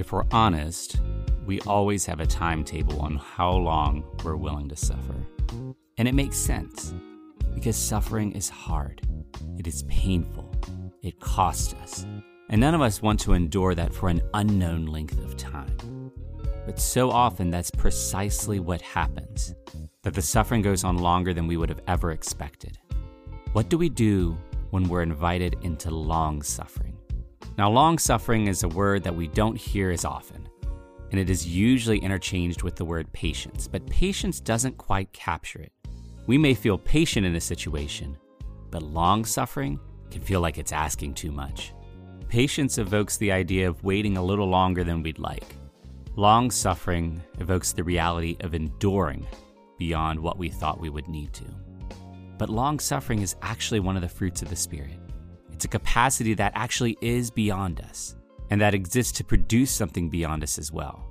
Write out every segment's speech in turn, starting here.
If we're honest, we always have a timetable on how long we're willing to suffer. And it makes sense because suffering is hard, it is painful, it costs us, and none of us want to endure that for an unknown length of time. But so often, that's precisely what happens that the suffering goes on longer than we would have ever expected. What do we do when we're invited into long suffering? Now, long suffering is a word that we don't hear as often, and it is usually interchanged with the word patience, but patience doesn't quite capture it. We may feel patient in a situation, but long suffering can feel like it's asking too much. Patience evokes the idea of waiting a little longer than we'd like. Long suffering evokes the reality of enduring beyond what we thought we would need to. But long suffering is actually one of the fruits of the Spirit. It's a capacity that actually is beyond us, and that exists to produce something beyond us as well.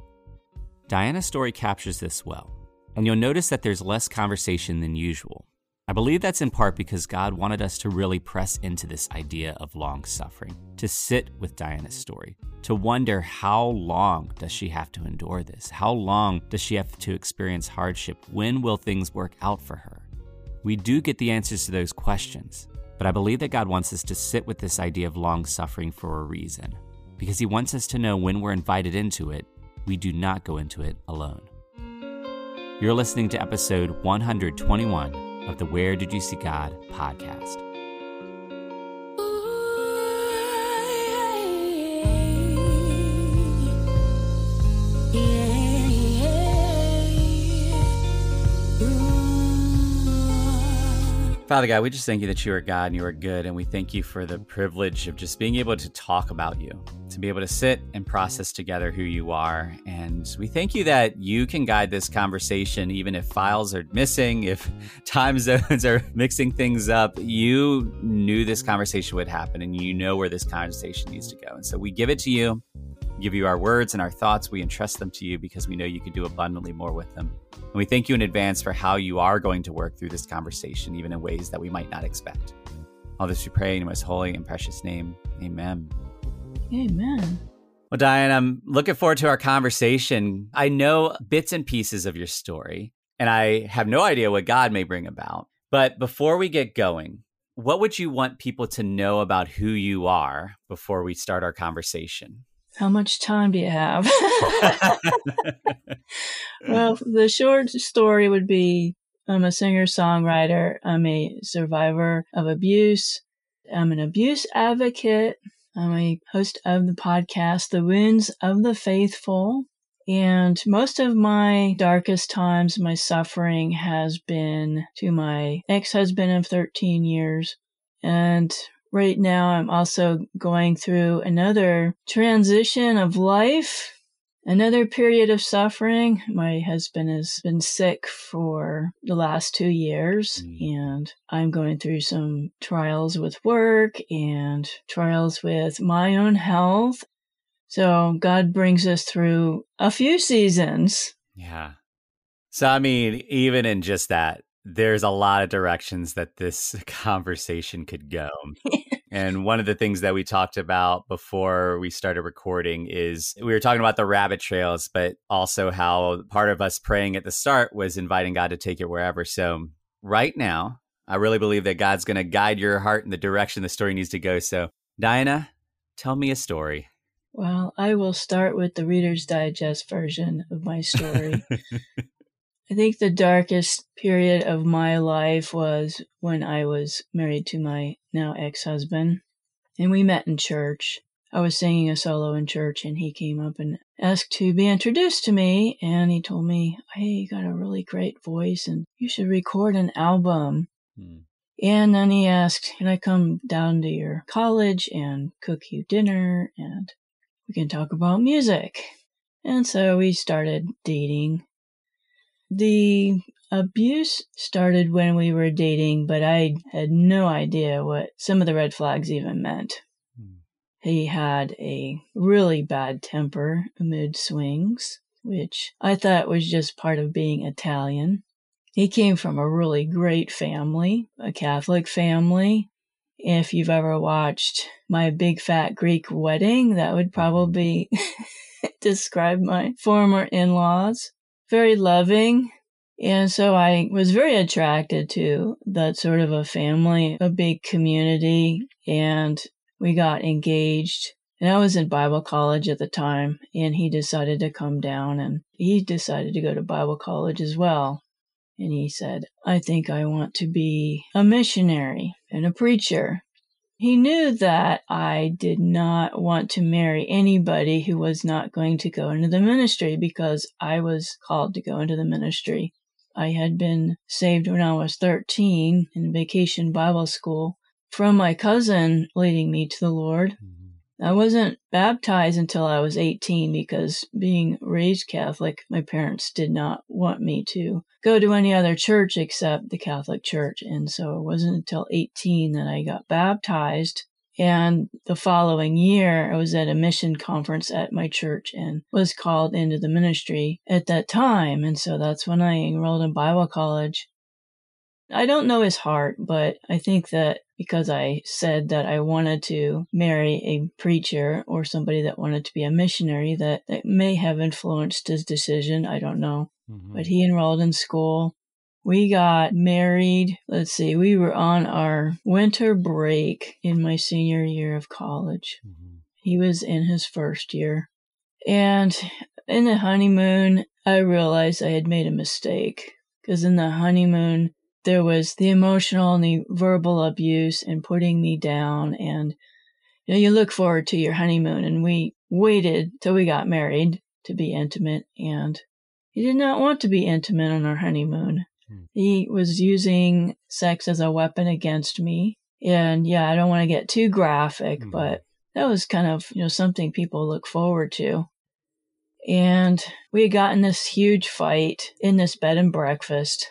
Diana's story captures this well, and you'll notice that there's less conversation than usual. I believe that's in part because God wanted us to really press into this idea of long suffering, to sit with Diana's story, to wonder how long does she have to endure this? How long does she have to experience hardship? When will things work out for her? We do get the answers to those questions, but I believe that God wants us to sit with this idea of long suffering for a reason, because He wants us to know when we're invited into it, we do not go into it alone. You're listening to episode 121 of the Where Did You See God podcast. Father God, we just thank you that you are God and you are good. And we thank you for the privilege of just being able to talk about you, to be able to sit and process together who you are. And we thank you that you can guide this conversation, even if files are missing, if time zones are mixing things up. You knew this conversation would happen and you know where this conversation needs to go. And so we give it to you give you our words and our thoughts. We entrust them to you because we know you can do abundantly more with them. And we thank you in advance for how you are going to work through this conversation, even in ways that we might not expect. All this we pray in your most holy and precious name. Amen. Amen. Well, Diane, I'm looking forward to our conversation. I know bits and pieces of your story, and I have no idea what God may bring about. But before we get going, what would you want people to know about who you are before we start our conversation? How much time do you have? well, the short story would be I'm a singer songwriter, I'm a survivor of abuse, I'm an abuse advocate, I'm a host of the podcast, The Wounds of the Faithful. And most of my darkest times, my suffering has been to my ex husband of 13 years. And right now I'm also going through another transition of life, another period of suffering. My husband has been sick for the last two years, mm. and I'm going through some trials with work and trials with my own health. So God brings us through a few seasons. Yeah. So, I mean, even in just that, there's a lot of directions that this conversation could go. and one of the things that we talked about before we started recording is we were talking about the rabbit trails, but also how part of us praying at the start was inviting God to take it wherever. So, right now, I really believe that God's going to guide your heart in the direction the story needs to go. So, Diana, tell me a story. Well, I will start with the Reader's Digest version of my story. I think the darkest period of my life was when I was married to my now ex husband, and we met in church. I was singing a solo in church, and he came up and asked to be introduced to me. And he told me, Hey, you got a really great voice, and you should record an album. Hmm. And then he asked, Can I come down to your college and cook you dinner? And we can talk about music. And so we started dating the abuse started when we were dating, but I had no idea what some of the red flags even meant. Hmm. He had a really bad temper mood swings, which I thought was just part of being Italian. He came from a really great family, a Catholic family. If you've ever watched My Big Fat Greek Wedding, that would probably describe my former in laws. Very loving. And so I was very attracted to that sort of a family, a big community, and we got engaged. And I was in Bible college at the time, and he decided to come down and he decided to go to Bible college as well. And he said, I think I want to be a missionary and a preacher. He knew that I did not want to marry anybody who was not going to go into the ministry because I was called to go into the ministry. I had been saved when I was 13 in vacation Bible school from my cousin leading me to the Lord. Hmm. I wasn't baptized until I was 18 because being raised Catholic, my parents did not want me to go to any other church except the Catholic Church. And so it wasn't until 18 that I got baptized. And the following year, I was at a mission conference at my church and was called into the ministry at that time. And so that's when I enrolled in Bible college. I don't know his heart, but I think that because I said that I wanted to marry a preacher or somebody that wanted to be a missionary, that, that may have influenced his decision. I don't know. Mm-hmm. But he enrolled in school. We got married. Let's see, we were on our winter break in my senior year of college. Mm-hmm. He was in his first year. And in the honeymoon, I realized I had made a mistake because in the honeymoon, there was the emotional and the verbal abuse and putting me down. And you know you look forward to your honeymoon. And we waited till we got married to be intimate. And he did not want to be intimate on our honeymoon. Hmm. he was using sex as a weapon against me. And yeah i don't want to get too graphic hmm. but that was kind of you know something people look forward to. And we had gotten this huge fight in this bed and breakfast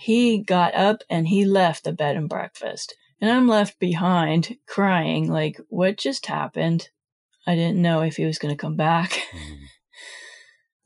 he got up and he left the bed and breakfast. And I'm left behind crying, like, what just happened? I didn't know if he was going to come back. Mm-hmm.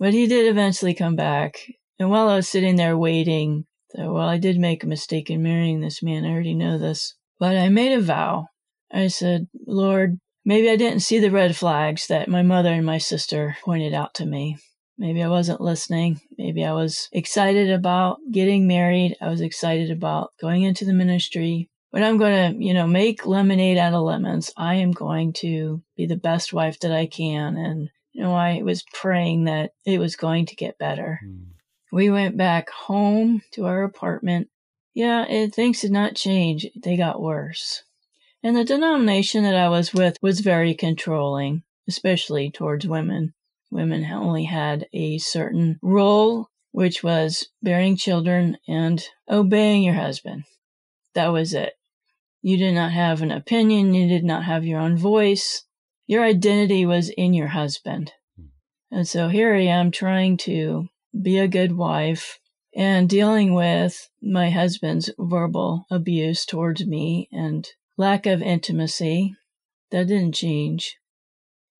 but he did eventually come back. And while I was sitting there waiting, so, well, I did make a mistake in marrying this man. I already know this. But I made a vow. I said, Lord, maybe I didn't see the red flags that my mother and my sister pointed out to me. Maybe I wasn't listening. Maybe I was excited about getting married. I was excited about going into the ministry. But I'm going to, you know, make lemonade out of lemons. I am going to be the best wife that I can. And, you know, I was praying that it was going to get better. Mm. We went back home to our apartment. Yeah, it, things did not change. They got worse. And the denomination that I was with was very controlling, especially towards women women only had a certain role, which was bearing children and obeying your husband. That was it. You did not have an opinion, you did not have your own voice. Your identity was in your husband. Hmm. And so here I am trying to be a good wife and dealing with my husband's verbal abuse towards me and lack of intimacy. That didn't change.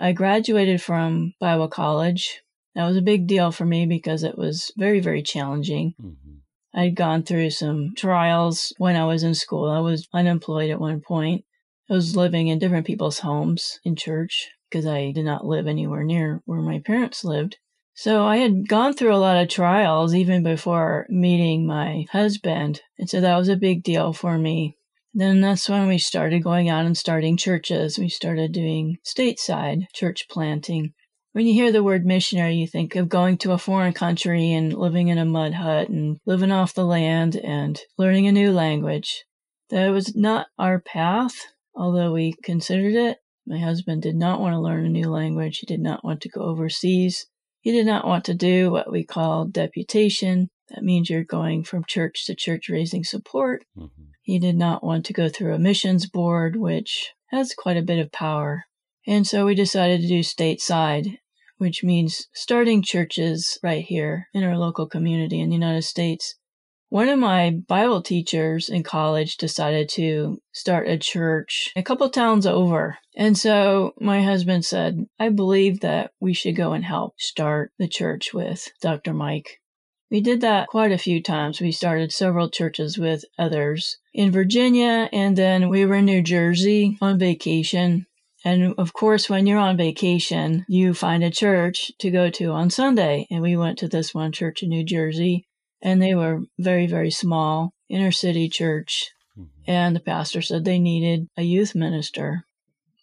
I graduated from Bible college. That was a big deal for me because it was very, very challenging. Mm-hmm. I'd gone through some trials when I was in school. I was unemployed at one point. I was living in different people's homes in church because I did not live anywhere near where my parents lived. So I had gone through a lot of trials even before meeting my husband. And so that was a big deal for me. Then that's when we started going out and starting churches. We started doing stateside church planting. When you hear the word missionary, you think of going to a foreign country and living in a mud hut and living off the land and learning a new language. That was not our path, although we considered it. My husband did not want to learn a new language. He did not want to go overseas. He did not want to do what we call deputation. That means you're going from church to church raising support. Mm-hmm. He did not want to go through a missions board, which has quite a bit of power. And so we decided to do stateside, which means starting churches right here in our local community in the United States. One of my Bible teachers in college decided to start a church a couple towns over. And so my husband said, I believe that we should go and help start the church with Dr. Mike. We did that quite a few times. We started several churches with others in Virginia, and then we were in New Jersey on vacation. And of course, when you're on vacation, you find a church to go to on Sunday. And we went to this one church in New Jersey, and they were very, very small, inner city church. Mm-hmm. And the pastor said they needed a youth minister.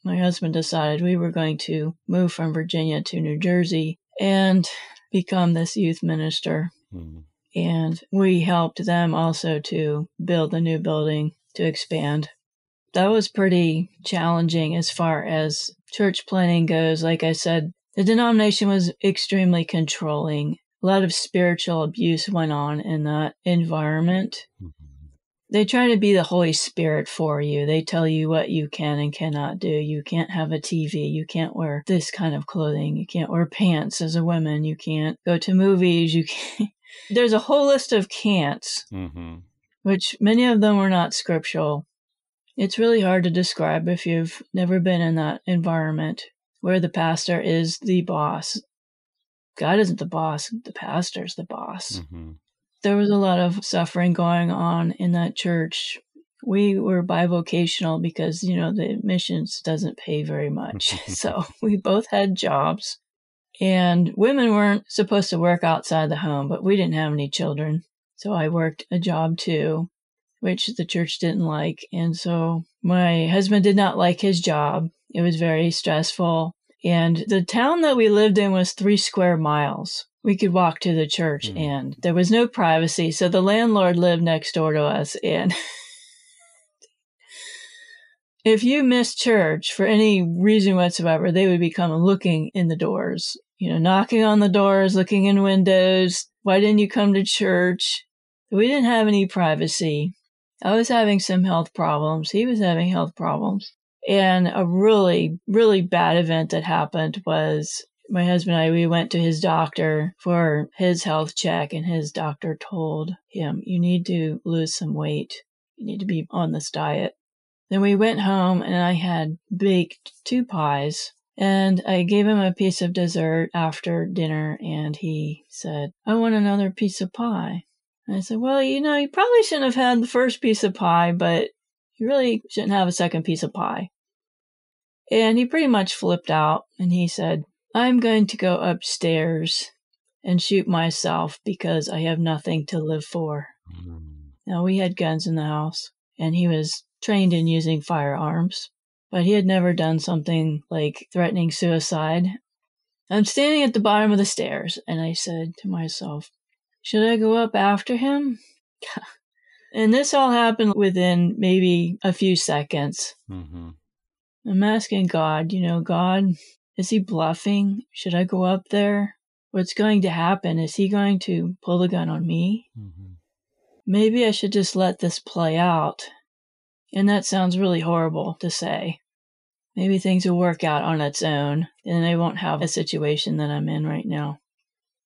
My husband decided we were going to move from Virginia to New Jersey and become this youth minister. Mm-hmm. And we helped them also to build the new building to expand that was pretty challenging as far as church planting goes. Like I said, the denomination was extremely controlling. A lot of spiritual abuse went on in that environment. Mm-hmm. They try to be the Holy Spirit for you. They tell you what you can and cannot do. You can't have a TV. You can't wear this kind of clothing. You can't wear pants as a woman. You can't go to movies. You can't. There's a whole list of can'ts, mm-hmm. which many of them were not scriptural. It's really hard to describe if you've never been in that environment where the pastor is the boss. God isn't the boss, the pastor's the boss. Mm-hmm. There was a lot of suffering going on in that church. We were bivocational because, you know, the missions doesn't pay very much. so we both had jobs. And women weren't supposed to work outside the home, but we didn't have any children. So I worked a job too which the church didn't like. And so my husband did not like his job. It was very stressful. And the town that we lived in was three square miles. We could walk to the church mm. and there was no privacy. So the landlord lived next door to us. And if you missed church for any reason whatsoever, they would be coming looking in the doors, you know, knocking on the doors, looking in windows. Why didn't you come to church? We didn't have any privacy. I was having some health problems. He was having health problems. And a really, really bad event that happened was my husband and I, we went to his doctor for his health check, and his doctor told him, You need to lose some weight. You need to be on this diet. Then we went home, and I had baked two pies. And I gave him a piece of dessert after dinner, and he said, I want another piece of pie. And I said, Well, you know, you probably shouldn't have had the first piece of pie, but you really shouldn't have a second piece of pie. And he pretty much flipped out and he said, I'm going to go upstairs and shoot myself because I have nothing to live for. Mm. Now, we had guns in the house, and he was trained in using firearms, but he had never done something like threatening suicide. I'm standing at the bottom of the stairs, and I said to myself, should I go up after him? and this all happened within maybe a few seconds. Mm-hmm. I'm asking God, you know, God, is he bluffing? Should I go up there? What's going to happen? Is he going to pull the gun on me? Mm-hmm. Maybe I should just let this play out. And that sounds really horrible to say. Maybe things will work out on its own, and I won't have a situation that I'm in right now.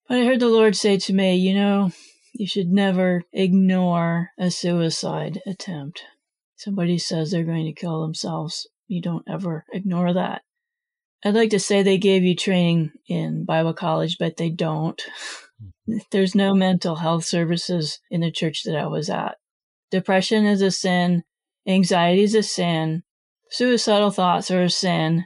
But I heard the Lord say to me, you know, you should never ignore a suicide attempt. Somebody says they're going to kill themselves. You don't ever ignore that. I'd like to say they gave you training in Bible college, but they don't. Hmm. There's no mental health services in the church that I was at. Depression is a sin. Anxiety is a sin. Suicidal thoughts are a sin.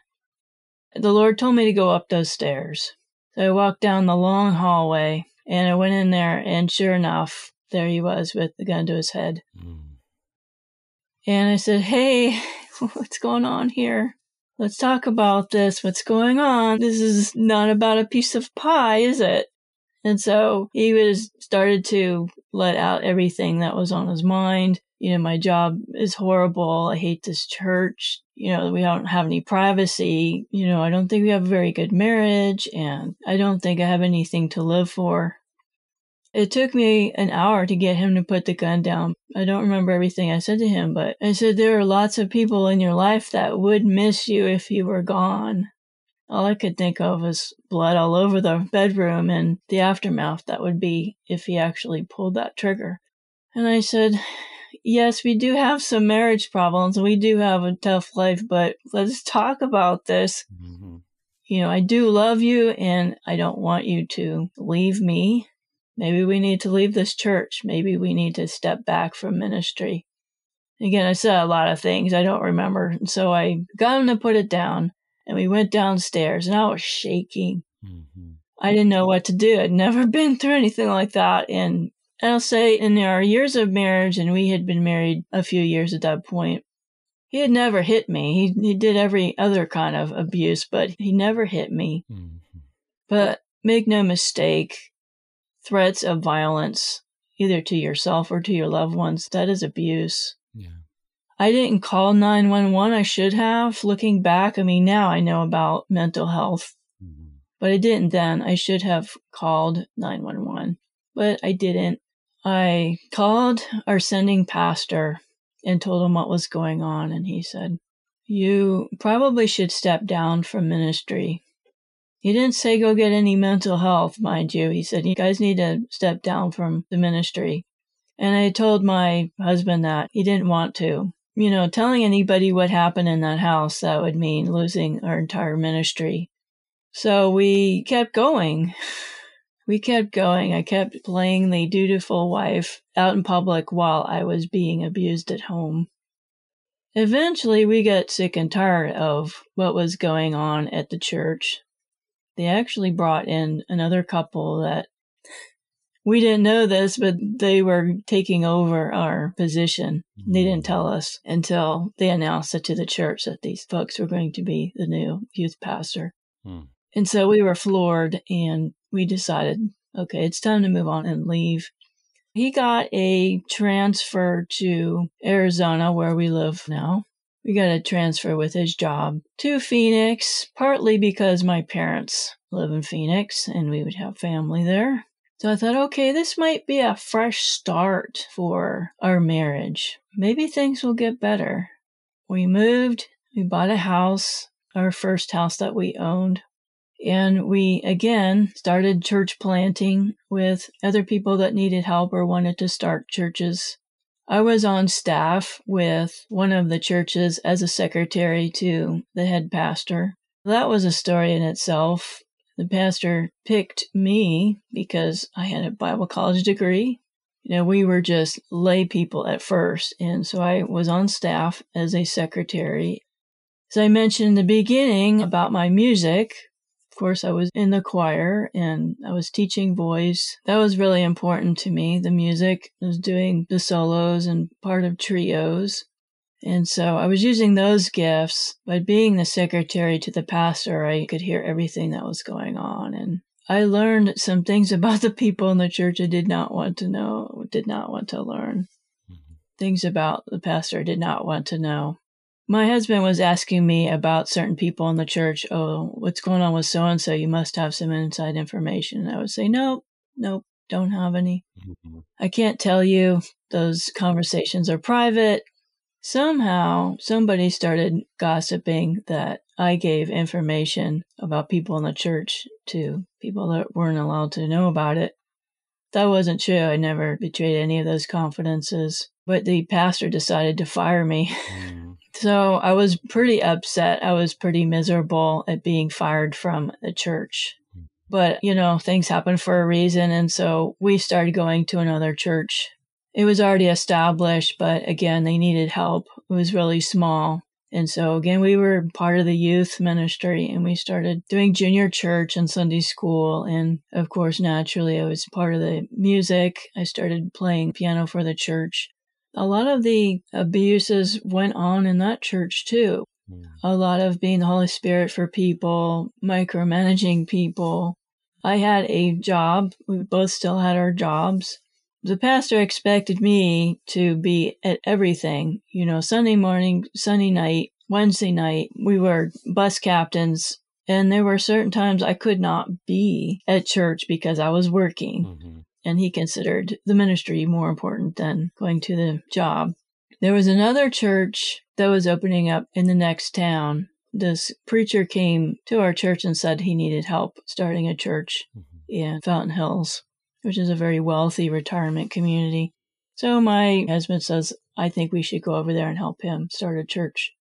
The Lord told me to go up those stairs. So I walked down the long hallway and I went in there, and sure enough, there he was with the gun to his head. And I said, Hey, what's going on here? Let's talk about this. What's going on? This is not about a piece of pie, is it? And so he was started to let out everything that was on his mind. You know, my job is horrible. I hate this church. You know, we don't have any privacy. You know, I don't think we have a very good marriage and I don't think I have anything to live for. It took me an hour to get him to put the gun down. I don't remember everything I said to him, but I said there are lots of people in your life that would miss you if you were gone all I could think of was blood all over the bedroom and the aftermath that would be if he actually pulled that trigger. And I said, Yes, we do have some marriage problems. We do have a tough life, but let's talk about this. Mm-hmm. You know, I do love you and I don't want you to leave me. Maybe we need to leave this church. Maybe we need to step back from ministry. Again, I said a lot of things I don't remember. So I got him to put it down. And we went downstairs and I was shaking. Mm-hmm. I didn't know what to do. I'd never been through anything like that. And I'll say in our years of marriage, and we had been married a few years at that point, he had never hit me. He, he did every other kind of abuse, but he never hit me. Mm-hmm. But make no mistake, threats of violence, either to yourself or to your loved ones, that is abuse. I didn't call 911. I should have. Looking back, I mean, now I know about mental health, Mm-hmm. but I didn't then. I should have called 911, but I didn't. I called our sending pastor and told him what was going on, and he said, You probably should step down from ministry. He didn't say go get any mental health, mind you. He said, You guys need to step down from the ministry. And I told my husband that he didn't want to. You know, telling anybody what happened in that house, that would mean losing our entire ministry. So we kept going. We kept going. I kept playing the dutiful wife out in public while I was being abused at home. Eventually, we got sick and tired of what was going on at the church. They actually brought in another couple that we didn't know this, but they were taking over our position. They didn't tell us until they announced it to the church that these folks were going to be the new youth pastor. Hmm. And so we were floored and we decided, okay, it's time to move on and leave. He got a transfer to Arizona, where we live now. We got a transfer with his job to Phoenix, partly because my parents live in Phoenix and we would have family there. So I thought, okay, this might be a fresh start for our marriage. Maybe things will get better. We moved, we bought a house, our first house that we owned. And we again started church planting with other people that needed help or wanted to start churches. I was on staff with one of the churches as a secretary to the head pastor. That was a story in itself. The pastor picked me because I had a Bible college degree. You know, we were just lay people at first. And so I was on staff as a secretary. As I mentioned in the beginning about my music, of course, I was in the choir and I was teaching voice. That was really important to me. The music, I was doing the solos and part of trios. And so I was using those gifts, but being the secretary to the pastor, I could hear everything that was going on. And I learned some things about the people in the church I did not want to know, did not want to learn. Mm-hmm. Things about the pastor I did not want to know. My husband was asking me about certain people in the church. Oh, what's going on with so and so? You must have some inside information. And I would say, nope, nope, don't have any. Mm-hmm. I can't tell you. Those conversations are private. Somehow, somebody started gossiping that I gave information about people in the church to people that weren't allowed to know about it. That wasn't true. I never betrayed any of those confidences. But the pastor decided to fire me. Mm-hmm. So I was pretty upset. I was pretty miserable at being fired from the church. But, you know, things happen for a reason. And so we started going to another church. It was already established, but again, they needed help. It was really small. And so again, we were part of the youth ministry and we started doing junior church and Sunday school. And of course, naturally, I was part of the music. I started playing piano for the church. A lot of the abuses went on in that church too. Mm-hmm. A lot of being the Holy Spirit for people, micromanaging people. I had a job. We both still had our jobs. The pastor expected me to be at everything, you know, Sunday morning, Sunday night, Wednesday night. We were bus captains, and there were certain times I could not be at church because I was working Mm-hmm. and he considered the ministry more important than going to the job. There was another church that was opening up in the next town. This preacher came to our church and said he needed help starting a church Mm-hmm. in Fountain Hills, which is a very wealthy retirement community. So my husband says, I think we should go over there and help him start a church.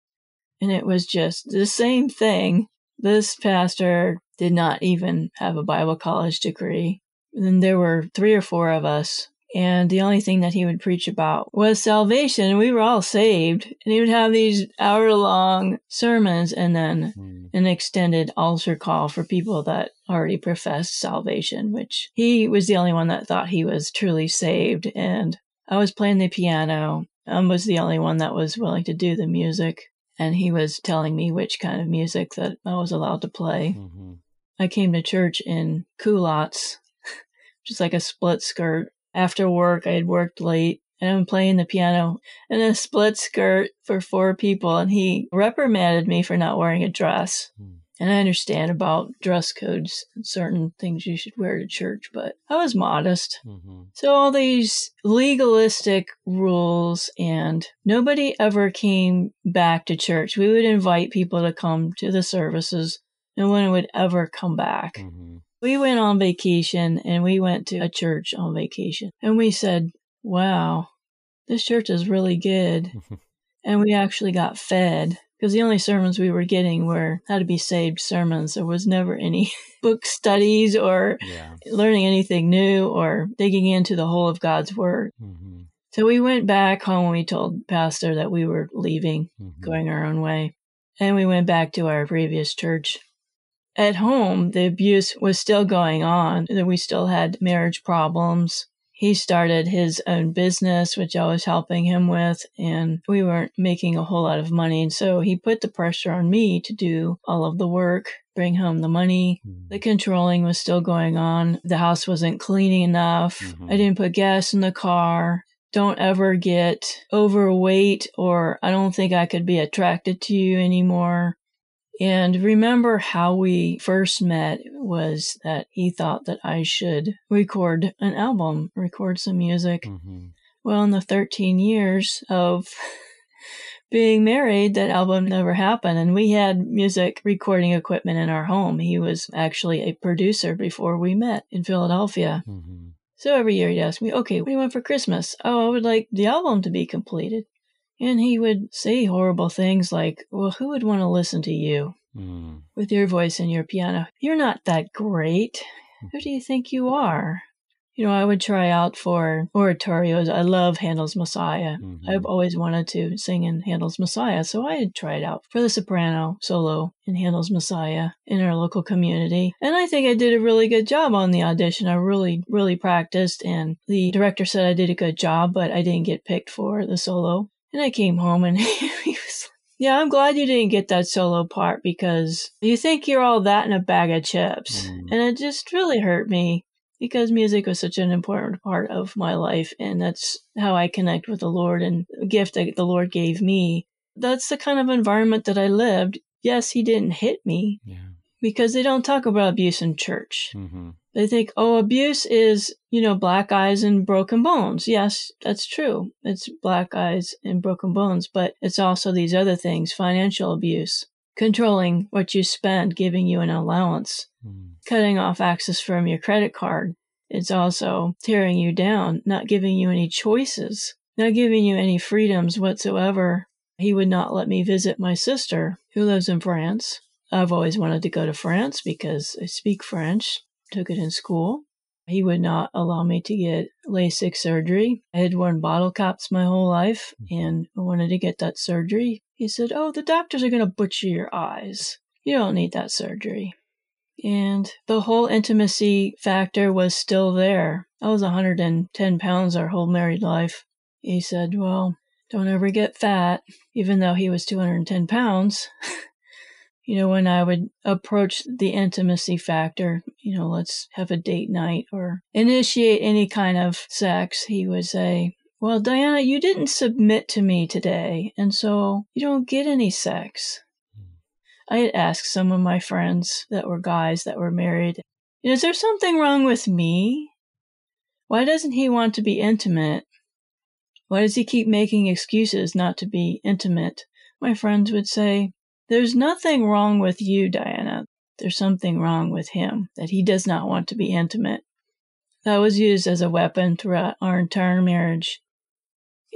And it was just the same thing. This pastor did not even have a Bible college degree. And there were three or four of us And the only thing that he would preach about was salvation. We were all saved. And he would have these hour long sermons and then mm. an extended altar call for people that already professed salvation, which he was the only one that thought he was truly saved. And I was playing the piano. I was the only one that was willing to do the music. And he was telling me which kind of music that I was allowed to play. Mm-hmm. I came to church in culottes, just like a split skirt after work, I had worked late and I'm playing the piano in a split skirt for four people, and he reprimanded me for not wearing a dress. Hmm. And I understand about dress codes and certain things you should wear to church, but I was modest. Mm-hmm. So, all these legalistic rules, and nobody ever came back to church. We would invite people to come to the services, no one would ever come back. Mm-hmm. We went on vacation and we went to a church on vacation and we said, wow, this church is really good. and we actually got fed because the only sermons we were getting were how to be saved sermons. There was never any book studies or yeah. learning anything new or digging into the whole of God's word. Mm-hmm. So we went back home and we told pastor that we were leaving, mm-hmm. going our own way. And we went back to our previous church. At home, the abuse was still going on. We still had marriage problems. He started his own business, which I was helping him with, and we weren't making a whole lot of money. And so he put the pressure on me to do all of the work, bring home the money. Mm-hmm. The controlling was still going on. The house wasn't cleaning enough. Mm-hmm. I didn't put gas in the car don't ever get overweight or I don't think I could be attracted to you anymore. And remember how we first met was that he thought that I should record an album, record some music. Mm-hmm. Well, in the 13 years of being married, that album never happened. And we had music recording equipment in our home. He was actually a producer before we met in Philadelphia. Mm-hmm. So every year he'd ask me, okay, what do you want for Christmas? Oh, I would like the album to be completed. And he would say horrible things like, Well, who would want to listen to you mm. with your voice and your piano? You're not that great. Who do you think you are? You know, I would try out for oratorios. I love Handel's Messiah. Mm-hmm. I've always wanted to sing in Handel's Messiah, so I had tried out for the soprano solo in Handel's Messiah in our local community. And I think I did a really good job on the audition. I really, really practiced, and the director said I did a good job, but I didn't get picked for the solo. And I came home and he was yeah, I'm glad you didn't get that solo part because you think you're all that in a bag of chips. Mm. And it just really hurt me because music was such an important part of my life. And that's how I connect with the Lord and the gift that the Lord gave me. That's the kind of environment that I lived. Yes, He didn't hit me yeah. Because they don't talk about abuse in church. Mm-hmm. They think, oh, abuse is, you know, black eyes and broken bones. Yes, that's true. It's black eyes and broken bones, but it's also these other things financial abuse, controlling what you spend, giving you an allowance, mm. cutting off access from your credit card. It's also tearing you down, not giving you any choices, not giving you any freedoms whatsoever. He would not let me visit my sister, who lives in France. I've always wanted to go to France because I speak French took it in school. He would not allow me to get LASIK surgery. I had worn bottle caps my whole life mm-hmm. and I wanted to get that surgery. He said, Oh, the doctors are going to butcher your eyes. You don't need that surgery. And the whole intimacy factor was still there. I was 110 pounds our whole married life. He said, Well, don't ever get fat, even though he was 210 pounds. you know, when I would approach the intimacy factor, you know, let's have a date night or initiate any kind of sex, he would say, Well, Diana, you didn't submit to me today, and so you don't get any sex. Hmm. I had asked some of my friends that were guys that were married, Is there something wrong with me? Why doesn't he want to be intimate? Why does he keep making excuses not to be intimate? My friends would say, there's nothing wrong with you, Diana. There's something wrong with him, that he does not want to be intimate. That was used as a weapon throughout our entire marriage.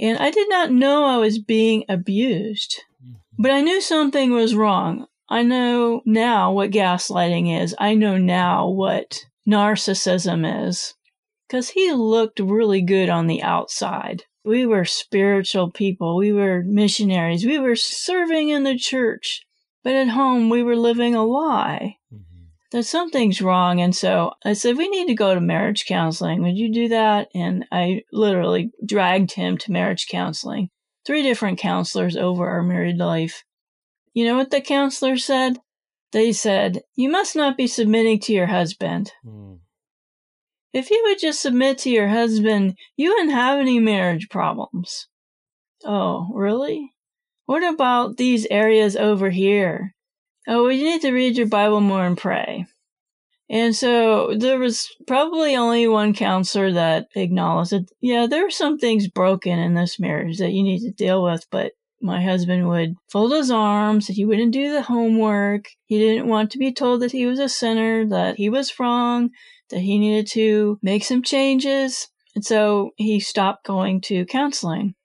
And I did not know I was being abused, mm-hmm. but I knew something was wrong. I know now what gaslighting is. I know now what narcissism is. because he looked really good on the outside. We were spiritual people. We were missionaries. We were serving in the church. But at home, we were living a lie mm-hmm. that something's wrong. And so I said, We need to go to marriage counseling. Would you do that? And I literally dragged him to marriage counseling. Three different counselors over our married life. You know what the counselor said? They said, You must not be submitting to your husband. Mm. If you would just submit to your husband, you wouldn't have any marriage problems. Oh, really? What about these areas over here? Oh, well, you need to read your Bible more and pray. And so there was probably only one counselor that acknowledged that, yeah, there are some things broken in this marriage that you need to deal with, but my husband would fold his arms, he wouldn't do the homework. He didn't want to be told that he was a sinner, that he was wrong, that he needed to make some changes. And so he stopped going to counseling.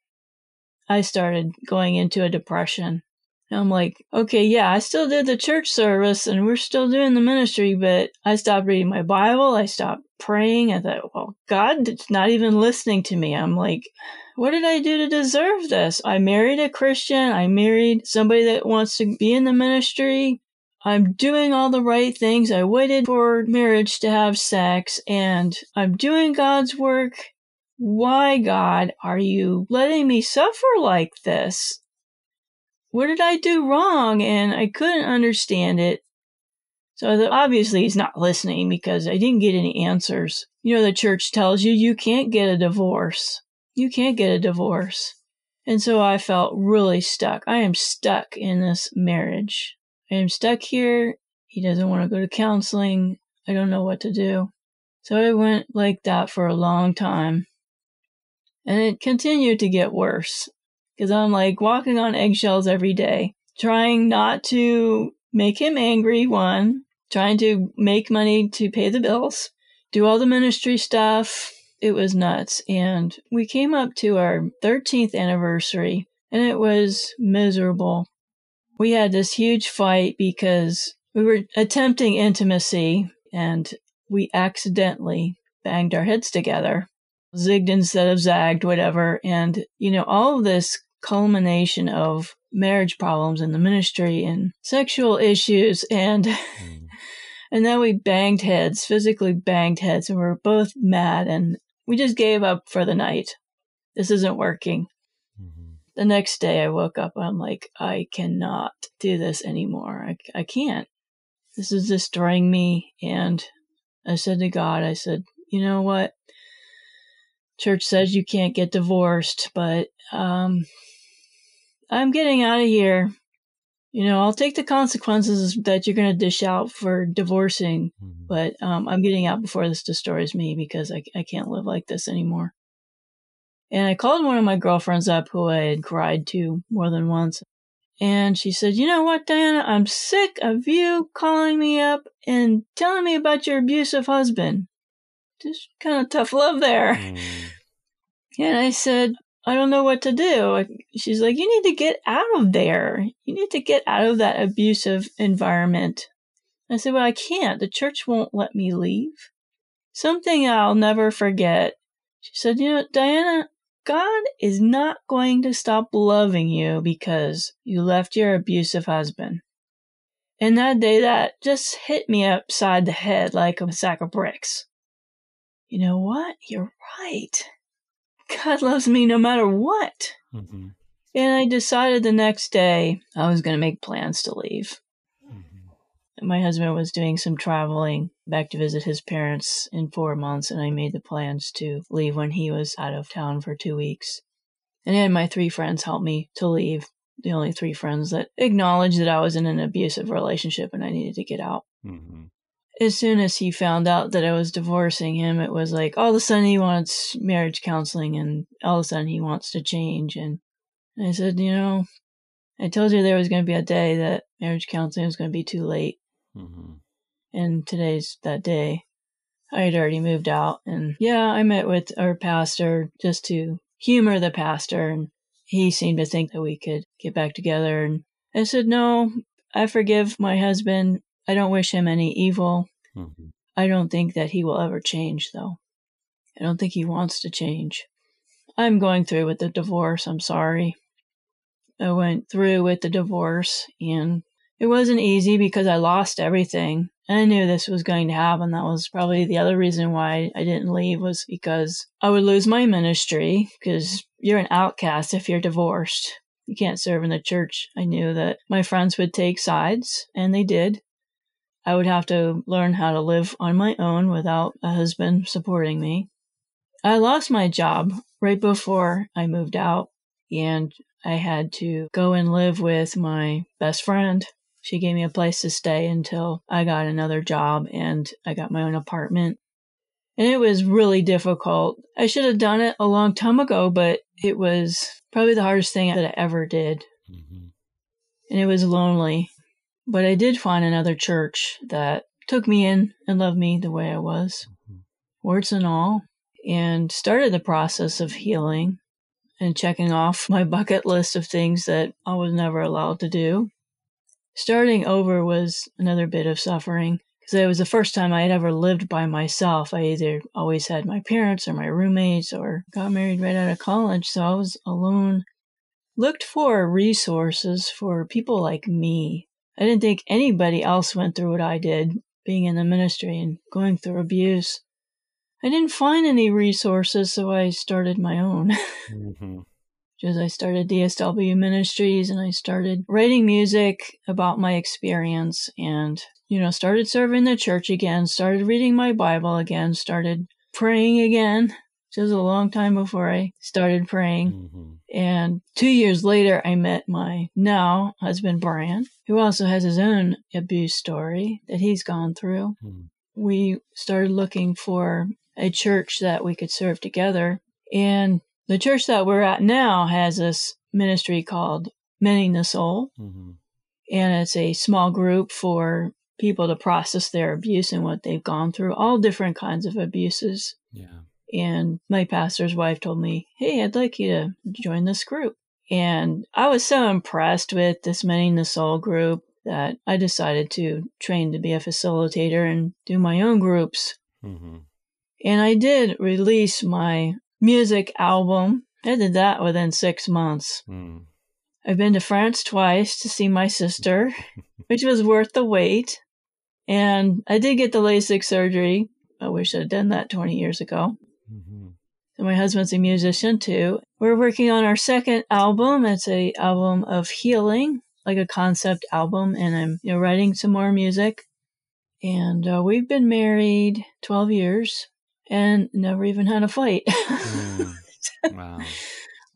I started going into a depression. And I'm like, okay, yeah, I still did the church service and we're still doing the ministry, but I stopped reading my Bible. I stopped praying. I thought, well, God's not even listening to me. I'm like, what did I do to deserve this? I married a Christian. I married somebody that wants to be in the ministry. I'm doing all the right things. I waited for marriage to have sex and I'm doing God's work. Why, God, are you letting me suffer like this? What did I do wrong? And I couldn't understand it. So obviously he's not listening because I didn't get any answers. You know, the church tells you you can't get a divorce. You can't get a divorce. And so I felt really stuck. I am stuck in this marriage. I am stuck here. He doesn't want to go to counseling. I don't know what to do. So I went like that for a long time. And it continued to get worse because I'm like walking on eggshells every day, trying not to make him angry, one, trying to make money to pay the bills, do all the ministry stuff. It was nuts. And we came up to our 13th anniversary and it was miserable we had this huge fight because we were attempting intimacy and we accidentally banged our heads together, zigged instead of zagged, whatever. And, you know, all of this culmination of marriage problems in the ministry and sexual issues and mm. and then we banged heads physically banged heads and we were both mad and we just gave up for the night this isn't working the next day I woke up, I'm like, I cannot do this anymore. I, I can't. This is destroying me. And I said to God, I said, you know what? Church says you can't get divorced, but um, I'm getting out of here. You know, I'll take the consequences that you're going to dish out for divorcing, mm-hmm. but um, I'm getting out before this destroys me because I, I can't live like this anymore. And I called one of my girlfriends up who I had cried to more than once. And she said, You know what, Diana? I'm sick of you calling me up and telling me about your abusive husband. Just kind of tough love there. Mm. And I said, I don't know what to do. She's like, You need to get out of there. You need to get out of that abusive environment. I said, Well, I can't. The church won't let me leave. Something I'll never forget. She said, You know, Diana, God is not going to stop loving you because you left your abusive husband. And that day, that just hit me upside the head like a sack of bricks. You know what? You're right. God loves me no matter what. Mm-hmm. And I decided the next day I was going to make plans to leave my husband was doing some traveling back to visit his parents in four months, and I made the plans to leave when he was out of town for two weeks. And then my three friends helped me to leave. The only three friends that acknowledged that I was in an abusive relationship and I needed to get out. Mm-hmm. As soon as he found out that I was divorcing him, it was like all of a sudden he wants marriage counseling and all of a sudden he wants to change. And I said, you know, I told you there was going to be a day that marriage counseling was going to be too late. Mm-hmm. And today's that day. I had already moved out. And yeah, I met with our pastor just to humor the pastor. And he seemed to think that we could get back together. And I said, No, I forgive my husband. I don't wish him any evil. Mm-hmm. I don't think that he will ever change, though. I don't think he wants to change. I'm going through with the divorce. I'm sorry. I went through with the divorce and it wasn't easy because I lost everything. And I knew this was going to happen. That was probably the other reason why I didn't leave was because I would lose my ministry because you're an outcast if you're divorced. You can't serve in the church. I knew that my friends would take sides and they did. I would have to learn how to live on my own without a husband supporting me. I lost my job right before I moved out, and I had to go and live with my best friend. She gave me a place to stay until I got another job and I got my own apartment. And it was really difficult. I should have done it a long time ago, but it was probably the hardest thing that I ever did. Mm-hmm. And it was lonely. But I did find another church that took me in and loved me the way I was, mm-hmm. warts and all, and started the process of healing and checking off my bucket list of things that I was never allowed to do. Starting over was another bit of suffering because it was the first time I had ever lived by myself. I either always had my parents or my roommates or got married right out of college, so I was alone. Looked for resources for people like me I didn't think anybody else went through what I did, being in the ministry and going through abuse. I didn't find any resources, so I started my own. mm-hmm. Just I started DSW Ministries and I started writing music about my experience and, you know, started serving the church again, started reading my Bible again, started praying again. It was a long time before I started praying. Mm-hmm. And two years later, I met my now husband, Brian, who also has his own abuse story that he's gone through. Mm. We started looking for a church that we could serve together. And the church that we're at now has this ministry called Mending the Soul. Mm-hmm. And it's a small group for people to process their abuse and what they've gone through, all different kinds of abuses. Yeah. And my pastor's wife told me, Hey, I'd like you to join this group. And I was so impressed with this Mending the Soul group that I decided to train to be a facilitator and do my own groups. Mm-hmm. And I did release my music album. I did that within six months. Mm. I've been to France twice to see my sister, which was worth the wait. And I did get the LASIK surgery. I wish I'd done that 20 years ago. So my husband's a musician too. We're working on our second album. It's a album of healing, like a concept album, and I'm you know writing some more music. And uh, we've been married 12 years and never even had a fight. mm. Wow.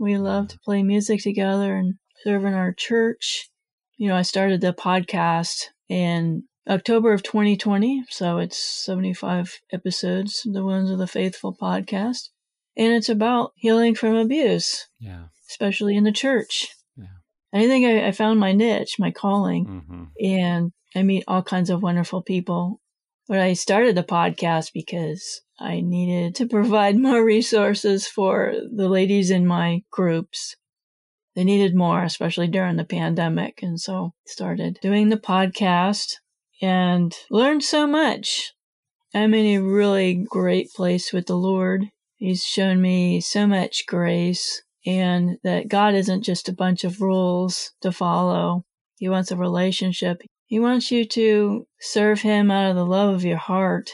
we love to play music together and serve in our church. You know, I started the podcast in October of 2020, so it's 75 episodes, the Wounds of the Faithful podcast and it's about healing from abuse. Yeah. Especially in the church. Yeah. I think I, I found my niche, my calling, mm-hmm. and I meet all kinds of wonderful people. But I started the podcast because I needed to provide more resources for the ladies in my groups. They needed more, especially during the pandemic. And so started doing the podcast and learned so much. I'm in a really great place with the Lord. He's shown me so much grace and that God isn't just a bunch of rules to follow. He wants a relationship. He wants you to serve Him out of the love of your heart,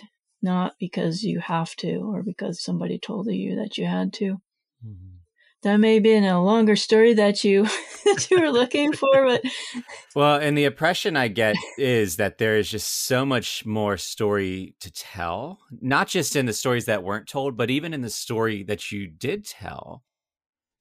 not because you have to or because somebody told you that you had to. Mm-hmm. That may be in a longer story that you that you were looking for but well and the impression i get is that there is just so much more story to tell not just in the stories that weren't told but even in the story that you did tell.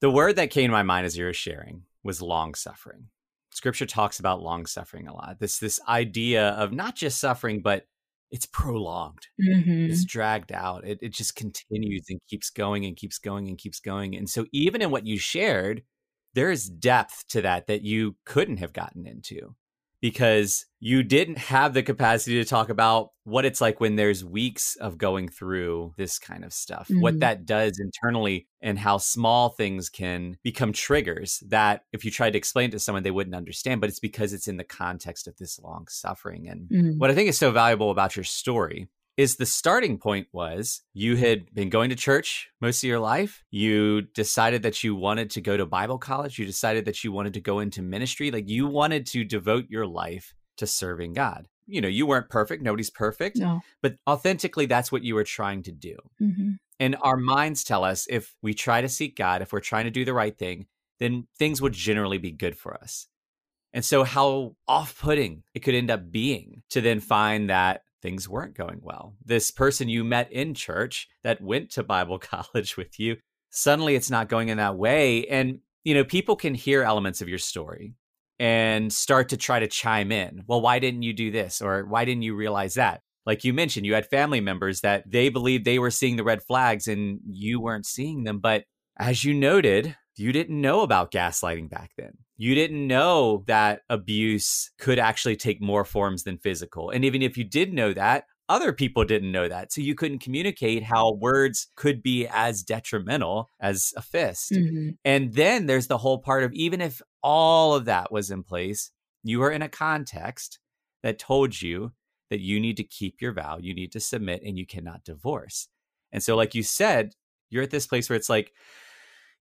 The word that came to my mind as you were sharing was long suffering. Scripture talks about long suffering a lot. This this idea of not just suffering but it's prolonged. Mm-hmm. It's dragged out. It, it just continues and keeps going and keeps going and keeps going. And so, even in what you shared, there is depth to that that you couldn't have gotten into because you didn't have the capacity to talk about what it's like when there's weeks of going through this kind of stuff, mm-hmm. what that does internally, and how small things can become triggers that if you tried to explain to someone, they wouldn't understand. But it's because it's in the context of this long suffering. And mm-hmm. what I think is so valuable about your story is the starting point was you had been going to church most of your life. You decided that you wanted to go to Bible college. You decided that you wanted to go into ministry. Like you wanted to devote your life to serving God. You know, you weren't perfect. Nobody's perfect. No. But authentically, that's what you were trying to do. hmm And our minds tell us if we try to seek God, if we're trying to do the right thing, then things would generally be good for us. And so, how off putting it could end up being to then find that things weren't going well. This person you met in church that went to Bible college with you, suddenly it's not going in that way. And, you know, people can hear elements of your story and start to try to chime in. Well, why didn't you do this? Or why didn't you realize that? Like you mentioned, you had family members that they believed they were seeing the red flags and you weren't seeing them. But as you noted, you didn't know about gaslighting back then. You didn't know that abuse could actually take more forms than physical. And even if you did know that, other people didn't know that. So you couldn't communicate how words could be as detrimental as a fist. hmm And then there's the whole part of even if all of that was in place, you were in a context that told you that you need to keep your vow, you need to submit, and you cannot divorce. And so, like you said, you're at this place where it's like,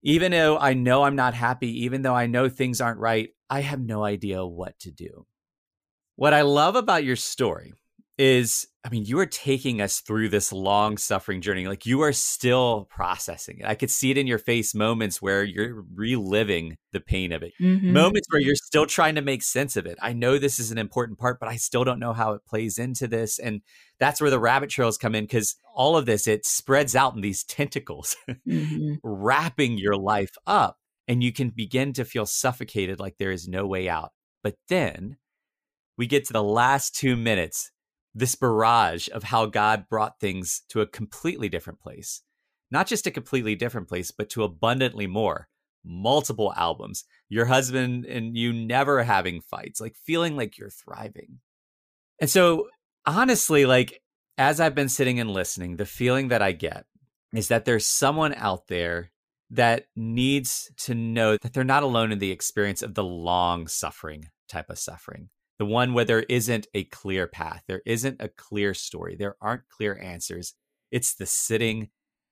even though I know I'm not happy, even though I know things aren't right, I have no idea what to do. What I love about your story is, I mean, you are taking us through this long suffering journey. Like you are still processing it. I could see it in your face moments where you're reliving the pain of it, hmm moments where you're still trying to make sense of it. I know this is an important part, but I still don't know how it plays into this. And that's where the rabbit trails come in because all of this, it spreads out in these tentacles hmm wrapping your life up and you can begin to feel suffocated like there is no way out. But then we get to the last two minutes, this barrage of how God brought things to a completely different place. Not just a completely different place, but to abundantly more. Multiple albums, your husband and you never having fights, like feeling like you're thriving. And so, honestly, like as I've been sitting and listening, the feeling that I get is that there's someone out there that needs to know that they're not alone in the experience of the long suffering type of suffering. The one where there isn't a clear path, there isn't a clear story, there aren't clear answers. It's the sitting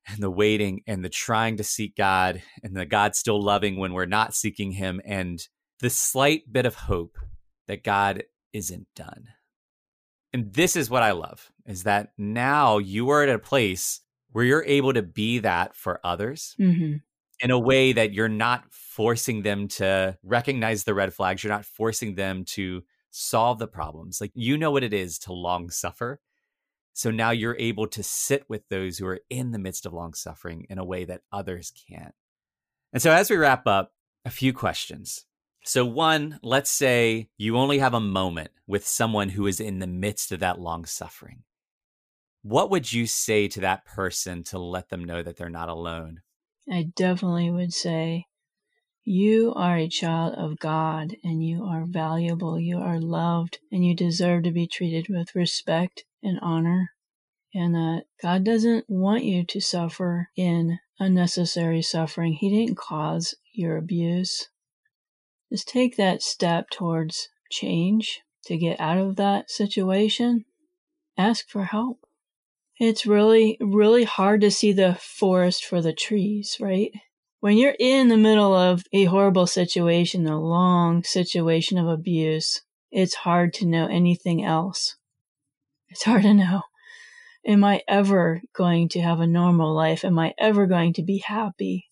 and the waiting and the trying to seek God and the God still loving when we're not seeking Him and the slight bit of hope that God isn't done. And this is what I love is that now you are at a place where you're able to be that for others hmm in a way that you're not forcing them to recognize the red flags. You're not forcing them to solve the problems. Like you know what it is to long suffer. So now you're able to sit with those who are in the midst of long suffering in a way that others can't. And so as we wrap up, a few questions. So, one, let's say you only have a moment with someone who is in the midst of that long suffering. What would you say to that person to let them know that they're not alone? I definitely would say you are a child of God and you are valuable, you are loved, and you deserve to be treated with respect and honor. And that God doesn't want you to suffer in unnecessary suffering. He didn't cause your abuse. Just take that step towards change to get out of that situation. Ask for help. It's really, really hard to see the forest for the trees, right? When you're in the middle of a horrible situation, a long situation of abuse, it's hard to know anything else. It's hard to know. Am I ever going to have a normal life? Am I ever going to be happy?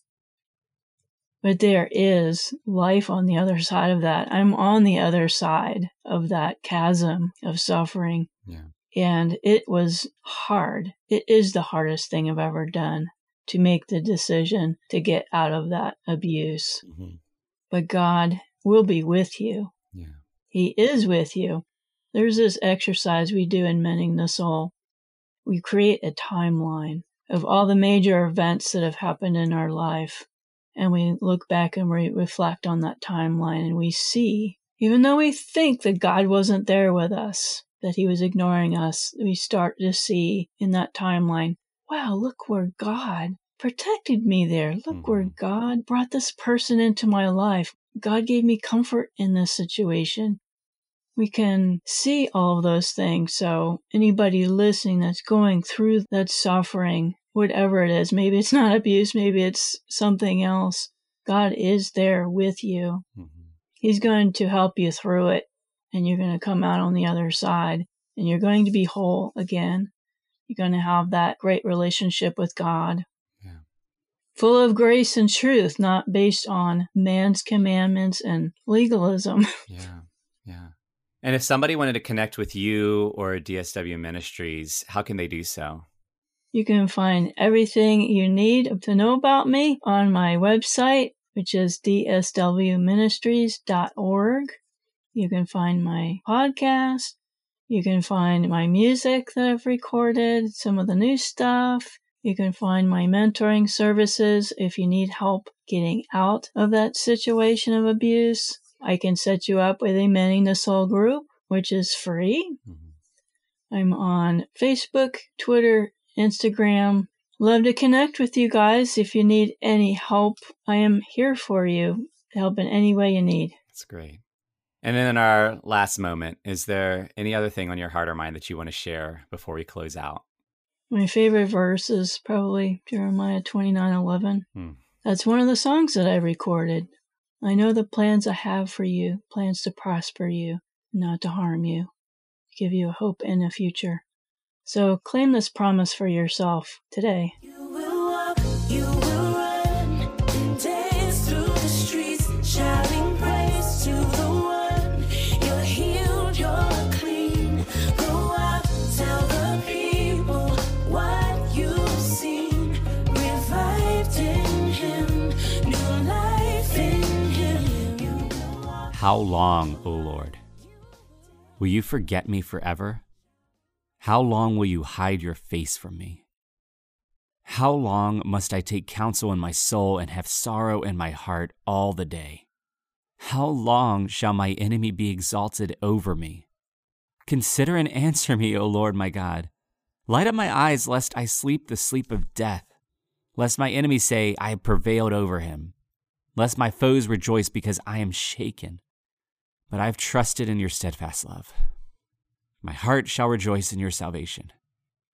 But there is life on the other side of that. I'm on the other side of that chasm of suffering. Yeah. And it was hard. It is the hardest thing I've ever done to make the decision to get out of that abuse. Mm-hmm. But God will be with you. Yeah. He is with you. There's this exercise we do in Mending the Soul. We create a timeline of all the major events that have happened in our life. And we look back and we reflect on that timeline and we see, even though we think that God wasn't there with us, that he was ignoring us, we start to see in that timeline, wow, look where God protected me there. Look where Mhm. God brought this person into my life. God gave me comfort in this situation. we can see all of those things. So, anybody listening that's going through that suffering, whatever it is, maybe it's not abuse, maybe it's something else, God is there with you. Mm-hmm. He's going to help you through it, and you're going to come out on the other side, and you're going to be whole again. You're going to have that great relationship with God. Full of grace and truth, not based on man's commandments and legalism. Yeah. Yeah. And if somebody wanted to connect with you or DSW Ministries, how can they do so? You can find everything you need to know about me on my website, which is dswministries.org. You can find my podcast. You can find my music that I've recorded, some of the new stuff. You can find my mentoring services if you need help getting out of that situation of abuse. I can set you up with a Mending the Soul group, which is free. Mm-hmm. I'm on Facebook, Twitter, Instagram. Love to connect with you guys. If you need any help, I am here for you to help in any way you need. That's great. And then in our last moment, is there any other thing on your heart or mind that you want to share before we close out? My favorite verse is probably Jeremiah 29 11. Hmm. That's one of the songs that I recorded. I know the plans I have for you, plans to prosper you, not to harm you, to give you a hope and a future. So claim this promise for yourself today. How long, O Lord? Will you forget me forever? How long will you hide your face from me? How long must I take counsel in my soul and have sorrow in my heart all the day? How long shall my enemy be exalted over me? Consider and answer me, O Lord my God. Light up my eyes, lest I sleep the sleep of death, lest my enemies say, I have prevailed over him, lest my foes rejoice because I am shaken but I have trusted in your steadfast love. My heart shall rejoice in your salvation.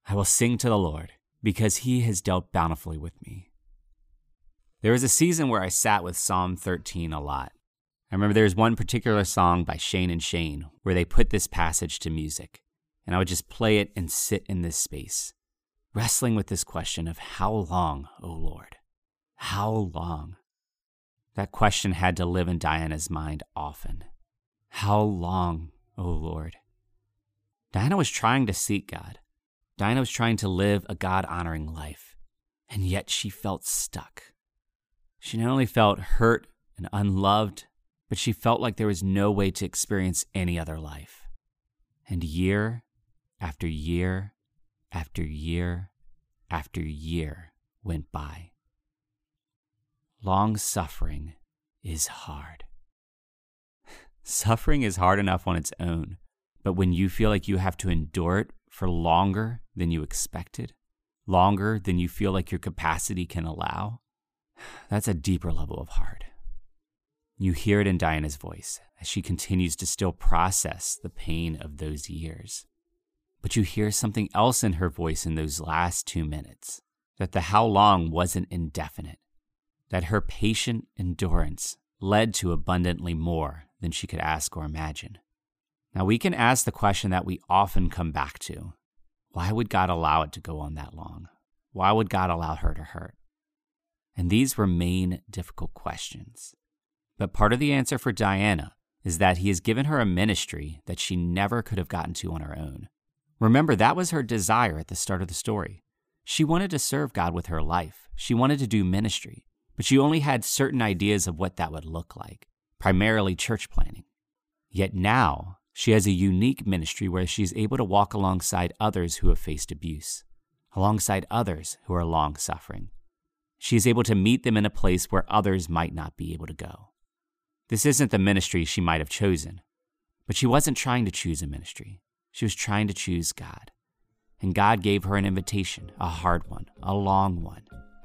I will sing to the Lord, because he has dealt bountifully with me. There was a season where I sat with Psalm 13 a lot. I remember there was one particular song by Shane and Shane where they put this passage to music, and I would just play it and sit in this space, wrestling with this question of how long, O Lord? How long? That question had to live in Diana's mind often. How long, O Lord? Diana was trying to seek God. Diana was trying to live a God honoring life, and yet she felt stuck. She not only felt hurt and unloved, but she felt like there was no way to experience any other life. And year after year after year after year went by. Long suffering is hard. Suffering is hard enough on its own, but when you feel like you have to endure it for longer than you expected, longer than you feel like your capacity can allow, that's a deeper level of hard. You hear it in Diana's voice as she continues to still process the pain of those years. But you hear something else in her voice in those last two minutes that the how long wasn't indefinite, that her patient endurance led to abundantly more than she could ask or imagine. Now, we can ask the question that we often come back to why would God allow it to go on that long? Why would God allow her to hurt? And these remain difficult questions. But part of the answer for Diana is that He has given her a ministry that she never could have gotten to on her own. Remember, that was her desire at the start of the story. She wanted to serve God with her life, she wanted to do ministry, but she only had certain ideas of what that would look like primarily church planting. Yet now, she has a unique ministry where she is able to walk alongside others who have faced abuse, alongside others who are long suffering. She is able to meet them in a place where others might not be able to go. This isn't the ministry she might have chosen, but she wasn't trying to choose a ministry. She was trying to choose God. And God gave her an invitation, a hard one, a long one.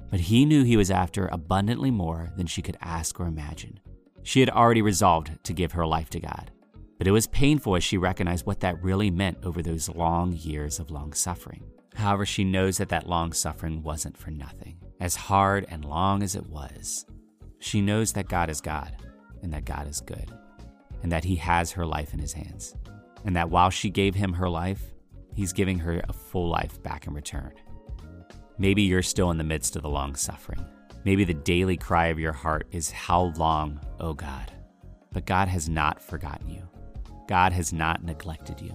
But He knew He was after abundantly more than she could ask or imagine. She had already resolved to give her life to God. But it was painful as she recognized what that really meant over those long years of long suffering. However, she knows that that long suffering wasn't for nothing. As hard and long as it was, she knows that God is God and that God is good and that He has her life in His hands. And that while she gave Him her life, He's giving her a full life back in return. Maybe you're still in the midst of the long suffering. Maybe the daily cry of your heart is, How long, O God? But God has not forgotten you. God has not neglected you.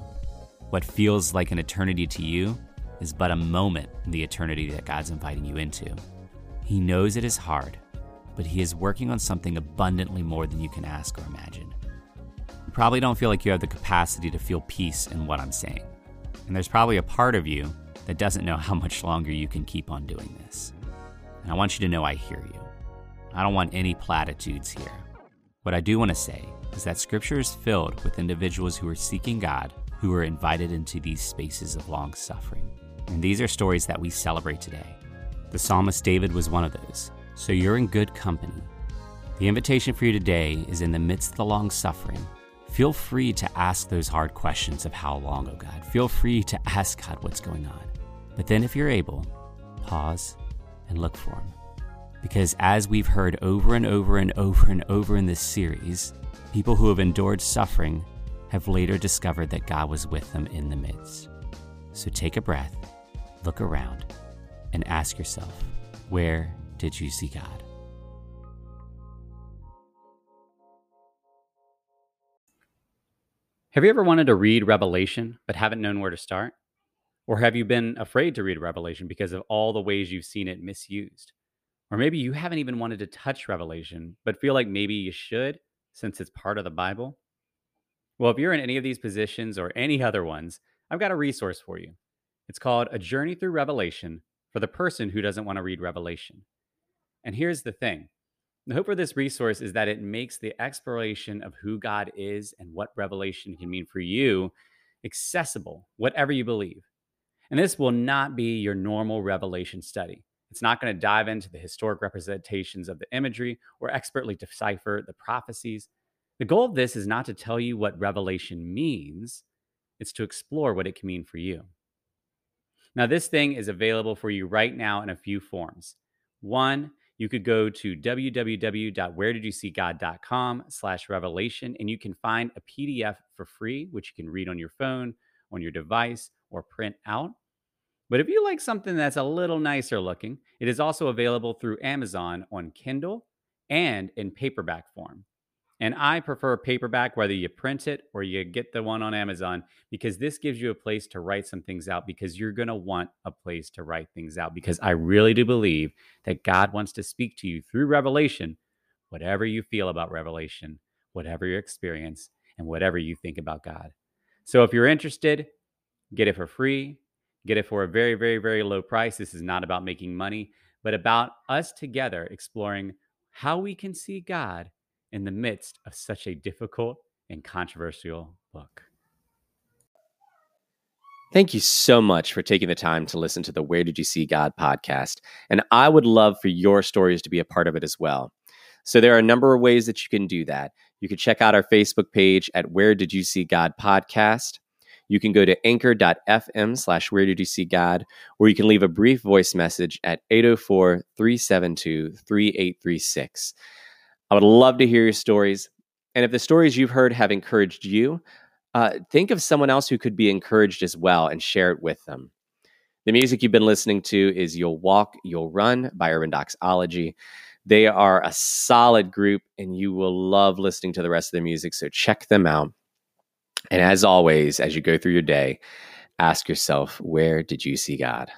What feels like an eternity to you is but a moment in the eternity that God's inviting you into. He knows it is hard, but He is working on something abundantly more than you can ask or imagine. You probably don't feel like you have the capacity to feel peace in what I'm saying. And there's probably a part of you that doesn't know how much longer you can keep on doing this. And I want you to know I hear you. I don't want any platitudes here. What I do want to say is that Scripture is filled with individuals who are seeking God, who are invited into these spaces of long suffering. And these are stories that we celebrate today. The psalmist David was one of those. So you're in good company. The invitation for you today is in the midst of the long suffering. Feel free to ask those hard questions of how long, oh God. Feel free to ask God what's going on. But then, if you're able, pause and look for Him. Because as we've heard over and over and over and over in this series, people who have endured suffering have later discovered that God was with them in the midst. So take a breath look around, and ask yourself, where did you see God? Have you ever wanted to read Revelation but haven't known where to start? Or have you been afraid to read Revelation because of all the ways you've seen it misused? Or maybe you haven't even wanted to touch Revelation but feel like maybe you should since it's part of the Bible? Well, if you're in any of these positions or any other ones, I've got a resource for you. It's called A Journey Through Revelation for the person who doesn't want to read Revelation. And here's the thing the hope for this resource is that it makes the exploration of who God is and what revelation can mean for you accessible, whatever you believe. And this will not be your normal revelation study. It's not going to dive into the historic representations of the imagery or expertly decipher the prophecies. The goal of this is not to tell you what revelation means, it's to explore what it can mean for you. Now, this thing is available for you right now in a few forms. One, you could go to www.wheredidyousee.god.com slash revelation and you can find a PDF for free, which you can read on your phone, on your device, or print out. But if you like something that's a little nicer looking, it is also available through Amazon on Kindle and in paperback form. And I prefer paperback, whether you print it or you get the one on Amazon, because this gives you a place to write some things out because you're going to want a place to write things out. Because I really do believe that God wants to speak to you through revelation, whatever you feel about revelation, whatever your experience, and whatever you think about God. So if you're interested, get it for free, get it for a very, very, very low price. This is not about making money, but about us together exploring how we can see God in the midst of such a difficult and controversial book. Thank you so much for taking the time to listen to the Where Did You See God podcast. And I would love for your stories to be a part of it as well. So there are a number of ways that you can do that. You can check out our Facebook page at Where Did You See God podcast. You can go to anchor.fm slash Where Did You See God, or you can leave a brief voice message at 804 372 3836. I would love to hear your stories. And if the stories you've heard have encouraged you, uh, think of someone else who could be encouraged as well and share it with them. The music you've been listening to is You'll Walk, You'll Run by Urban Doxology. They are a solid group, and you will love listening to the rest of their music. So check them out. And as always, as you go through your day, ask yourself, where did you see God?